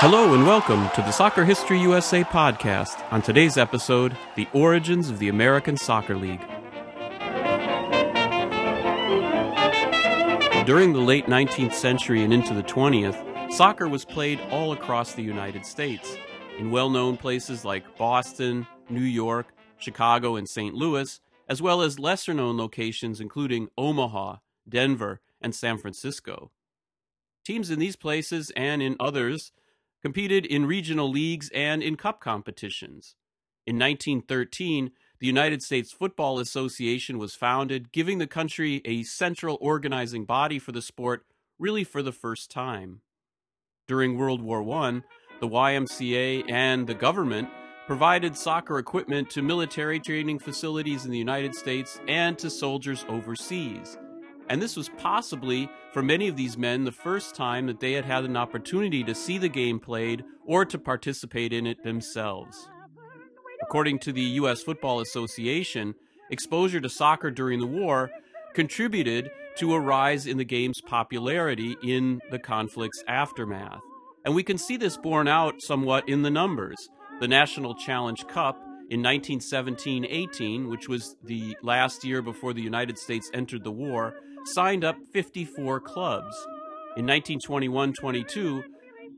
Hello and welcome to the Soccer History USA podcast. On today's episode, the origins of the American Soccer League. During the late 19th century and into the 20th, soccer was played all across the United States. In well known places like Boston, New York, Chicago, and St. Louis, as well as lesser known locations including Omaha, Denver, and San Francisco. Teams in these places and in others competed in regional leagues and in cup competitions. In 1913, the United States Football Association was founded, giving the country a central organizing body for the sport really for the first time. During World War I, the YMCA and the government provided soccer equipment to military training facilities in the United States and to soldiers overseas. And this was possibly, for many of these men, the first time that they had had an opportunity to see the game played or to participate in it themselves. According to the U.S. Football Association, exposure to soccer during the war contributed to a rise in the game's popularity in the conflict's aftermath. And we can see this borne out somewhat in the numbers. The National Challenge Cup in 1917 18, which was the last year before the United States entered the war, signed up 54 clubs. In 1921 22,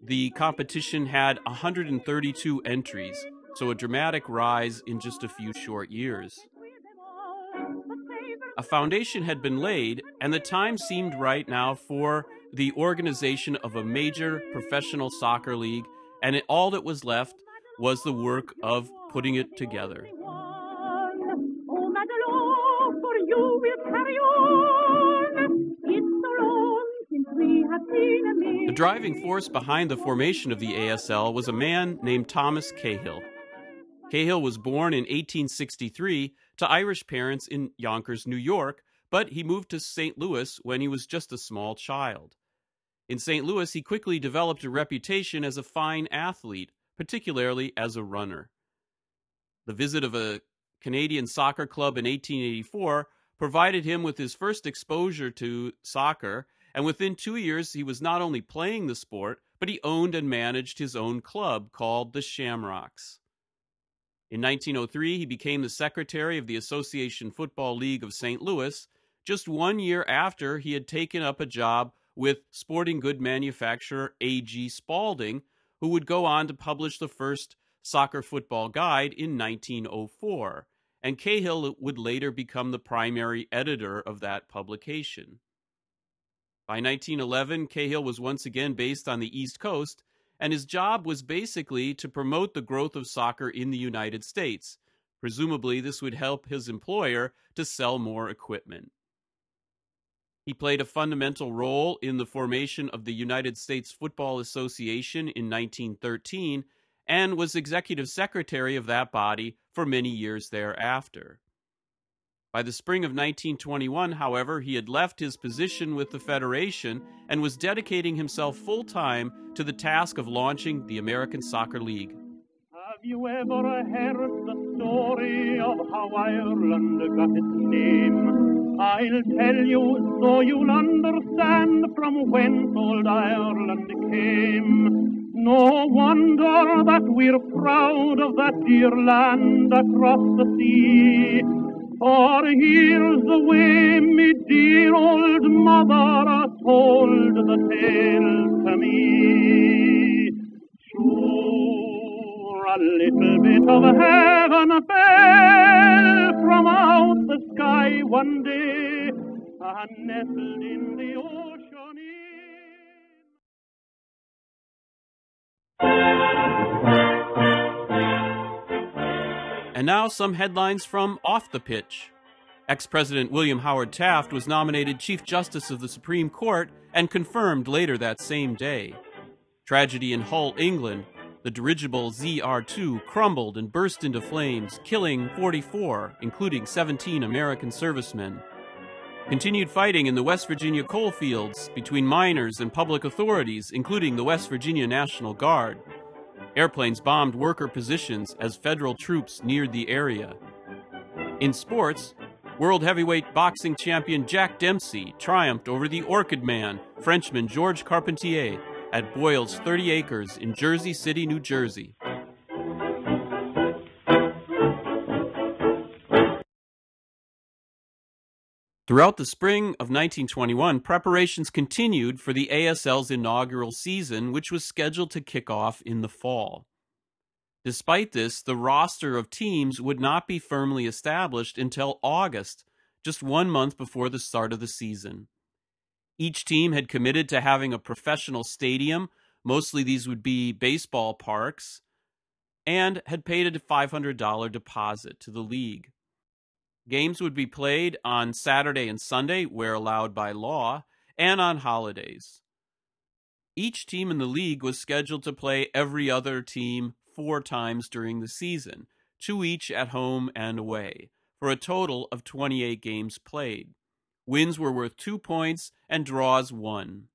the competition had 132 entries, so a dramatic rise in just a few short years. A foundation had been laid, and the time seemed right now for the organization of a major professional soccer league, and it, all that was left was the work of putting it together. Driving force behind the formation of the ASL was a man named Thomas Cahill. Cahill was born in 1863 to Irish parents in Yonkers, New York, but he moved to St. Louis when he was just a small child. In St. Louis, he quickly developed a reputation as a fine athlete, particularly as a runner. The visit of a Canadian soccer club in 1884 provided him with his first exposure to soccer and within two years, he was not only playing the sport, but he owned and managed his own club called the Shamrocks. In 1903, he became the secretary of the Association Football League of St. Louis, just one year after he had taken up a job with sporting good manufacturer A.G. Spalding, who would go on to publish the first soccer football guide in 1904, and Cahill would later become the primary editor of that publication. By 1911, Cahill was once again based on the East Coast, and his job was basically to promote the growth of soccer in the United States. Presumably, this would help his employer to sell more equipment. He played a fundamental role in the formation of the United States Football Association in 1913 and was executive secretary of that body for many years thereafter. By the spring of 1921, however, he had left his position with the Federation and was dedicating himself full time to the task of launching the American Soccer League. Have you ever heard the story of how Ireland got its name? I'll tell you so you'll understand from whence old Ireland came. No wonder that we're proud of that dear land across the sea. For here's the way me dear old mother told the tale to me. Sure, a little bit of heaven fell from out the sky one day and nestled in the ocean. And now some headlines from off the pitch. Ex President William Howard Taft was nominated Chief Justice of the Supreme Court and confirmed later that same day. Tragedy in Hull, England. The dirigible ZR 2 crumbled and burst into flames, killing 44, including 17 American servicemen. Continued fighting in the West Virginia coal fields between miners and public authorities, including the West Virginia National Guard. Airplanes bombed worker positions as federal troops neared the area. In sports, World heavyweight boxing champion Jack Dempsey triumphed over the Orchid Man, Frenchman Georges Carpentier, at Boyle's 30 Acres in Jersey City, New Jersey. Throughout the spring of 1921, preparations continued for the ASL's inaugural season, which was scheduled to kick off in the fall. Despite this, the roster of teams would not be firmly established until August, just one month before the start of the season. Each team had committed to having a professional stadium, mostly these would be baseball parks, and had paid a $500 deposit to the league. Games would be played on Saturday and Sunday, where allowed by law, and on holidays. Each team in the league was scheduled to play every other team four times during the season, two each at home and away, for a total of 28 games played. Wins were worth two points and draws one.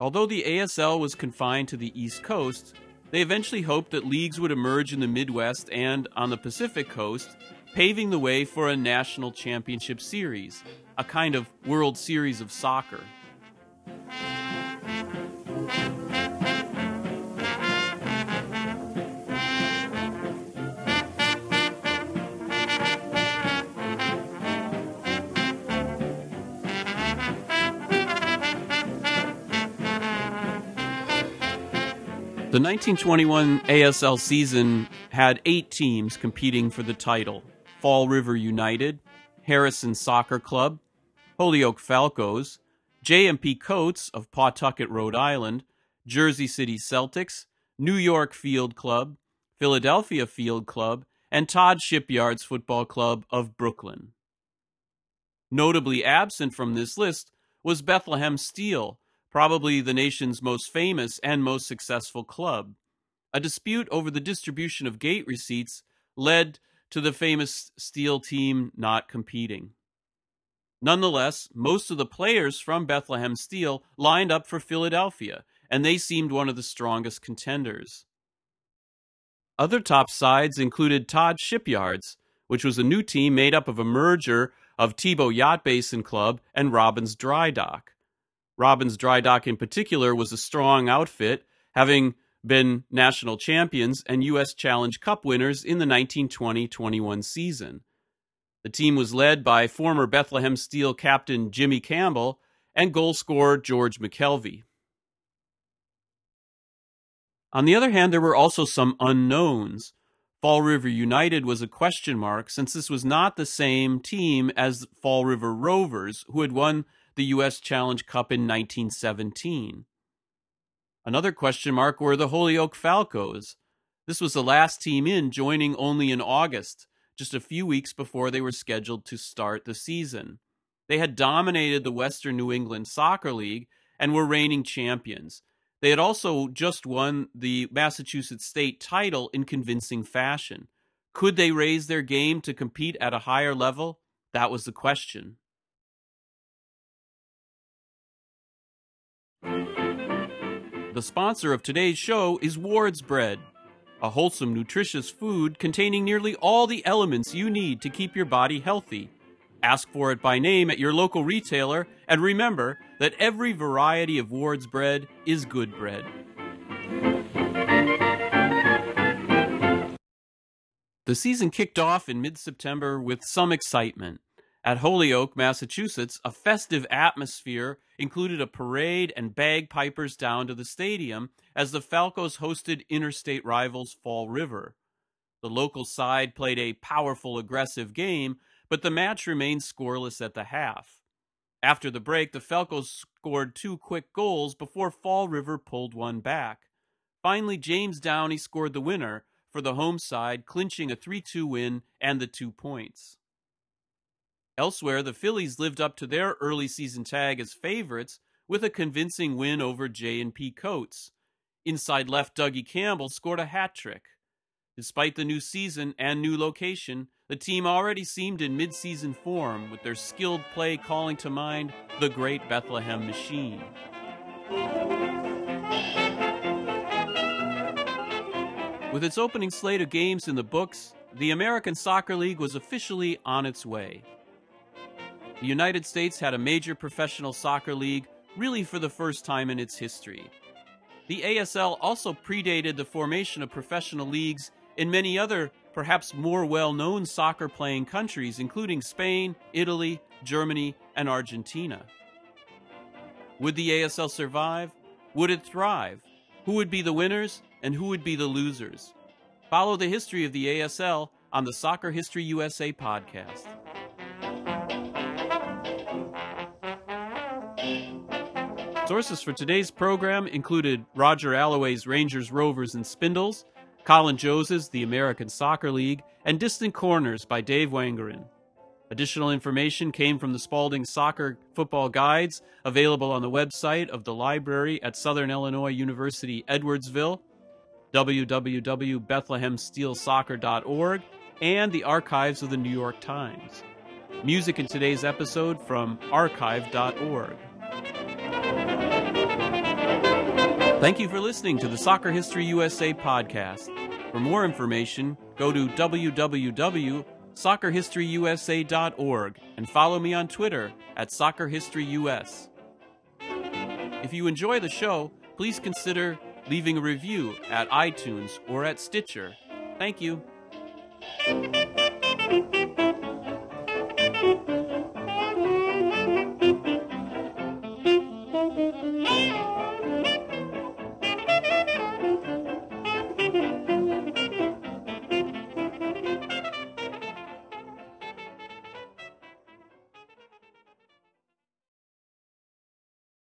Although the ASL was confined to the East Coast, they eventually hoped that leagues would emerge in the Midwest and on the Pacific Coast paving the way for a national championship series, a kind of World Series of soccer. The 1921 ASL season had eight teams competing for the title. Fall River United, Harrison Soccer Club, Holyoke Falcos, J&P Coats of Pawtucket, Rhode Island, Jersey City Celtics, New York Field Club, Philadelphia Field Club, and Todd Shipyards Football Club of Brooklyn. Notably absent from this list was Bethlehem Steel, probably the nation's most famous and most successful club. A dispute over the distribution of gate receipts led to the famous Steel team not competing. Nonetheless, most of the players from Bethlehem Steel lined up for Philadelphia, and they seemed one of the strongest contenders. Other top sides included Todd Shipyards, which was a new team made up of a merger of Tebo Yacht Basin Club and Robins Dry Dock. Robins Dry Dock, in particular, was a strong outfit, having been national champions and U.S. Challenge Cup winners in the 1920 21 season. The team was led by former Bethlehem Steel captain Jimmy Campbell and goal scorer George McKelvey. On the other hand, there were also some unknowns. Fall River United was a question mark since this was not the same team as Fall River Rovers, who had won the U.S. Challenge Cup in 1917. Another question mark were the Holyoke Falcos. This was the last team in, joining only in August, just a few weeks before they were scheduled to start the season. They had dominated the Western New England Soccer League and were reigning champions. They had also just won the Massachusetts state title in convincing fashion. Could they raise their game to compete at a higher level? That was the question. The sponsor of today's show is Ward's Bread, a wholesome, nutritious food containing nearly all the elements you need to keep your body healthy. Ask for it by name at your local retailer, and remember that every variety of Ward's Bread is good bread. The season kicked off in mid September with some excitement. At Holyoke, Massachusetts, a festive atmosphere included a parade and bagpipers down to the stadium as the Falcos hosted interstate rivals Fall River. The local side played a powerful, aggressive game, but the match remained scoreless at the half. After the break, the Falcos scored two quick goals before Fall River pulled one back. Finally, James Downey scored the winner for the home side, clinching a 3 2 win and the two points. Elsewhere, the Phillies lived up to their early season tag as favorites with a convincing win over J&P Coats. Inside left Dougie Campbell scored a hat trick. Despite the new season and new location, the team already seemed in midseason form with their skilled play calling to mind the great Bethlehem machine. With its opening slate of games in the books, the American Soccer League was officially on its way. The United States had a major professional soccer league really for the first time in its history. The ASL also predated the formation of professional leagues in many other, perhaps more well known soccer playing countries, including Spain, Italy, Germany, and Argentina. Would the ASL survive? Would it thrive? Who would be the winners and who would be the losers? Follow the history of the ASL on the Soccer History USA podcast. Sources for today's program included Roger Allaway's Rangers, Rovers, and Spindles, Colin Joses's The American Soccer League, and Distant Corners by Dave Wangerin. Additional information came from the Spalding Soccer Football Guides, available on the website of the library at Southern Illinois University Edwardsville, www.bethlehemsteelsoccer.org, and the archives of the New York Times. Music in today's episode from archive.org. Thank you for listening to the Soccer History USA podcast. For more information, go to www.soccerhistoryusa.org and follow me on Twitter at soccerhistoryus. If you enjoy the show, please consider leaving a review at iTunes or at Stitcher. Thank you.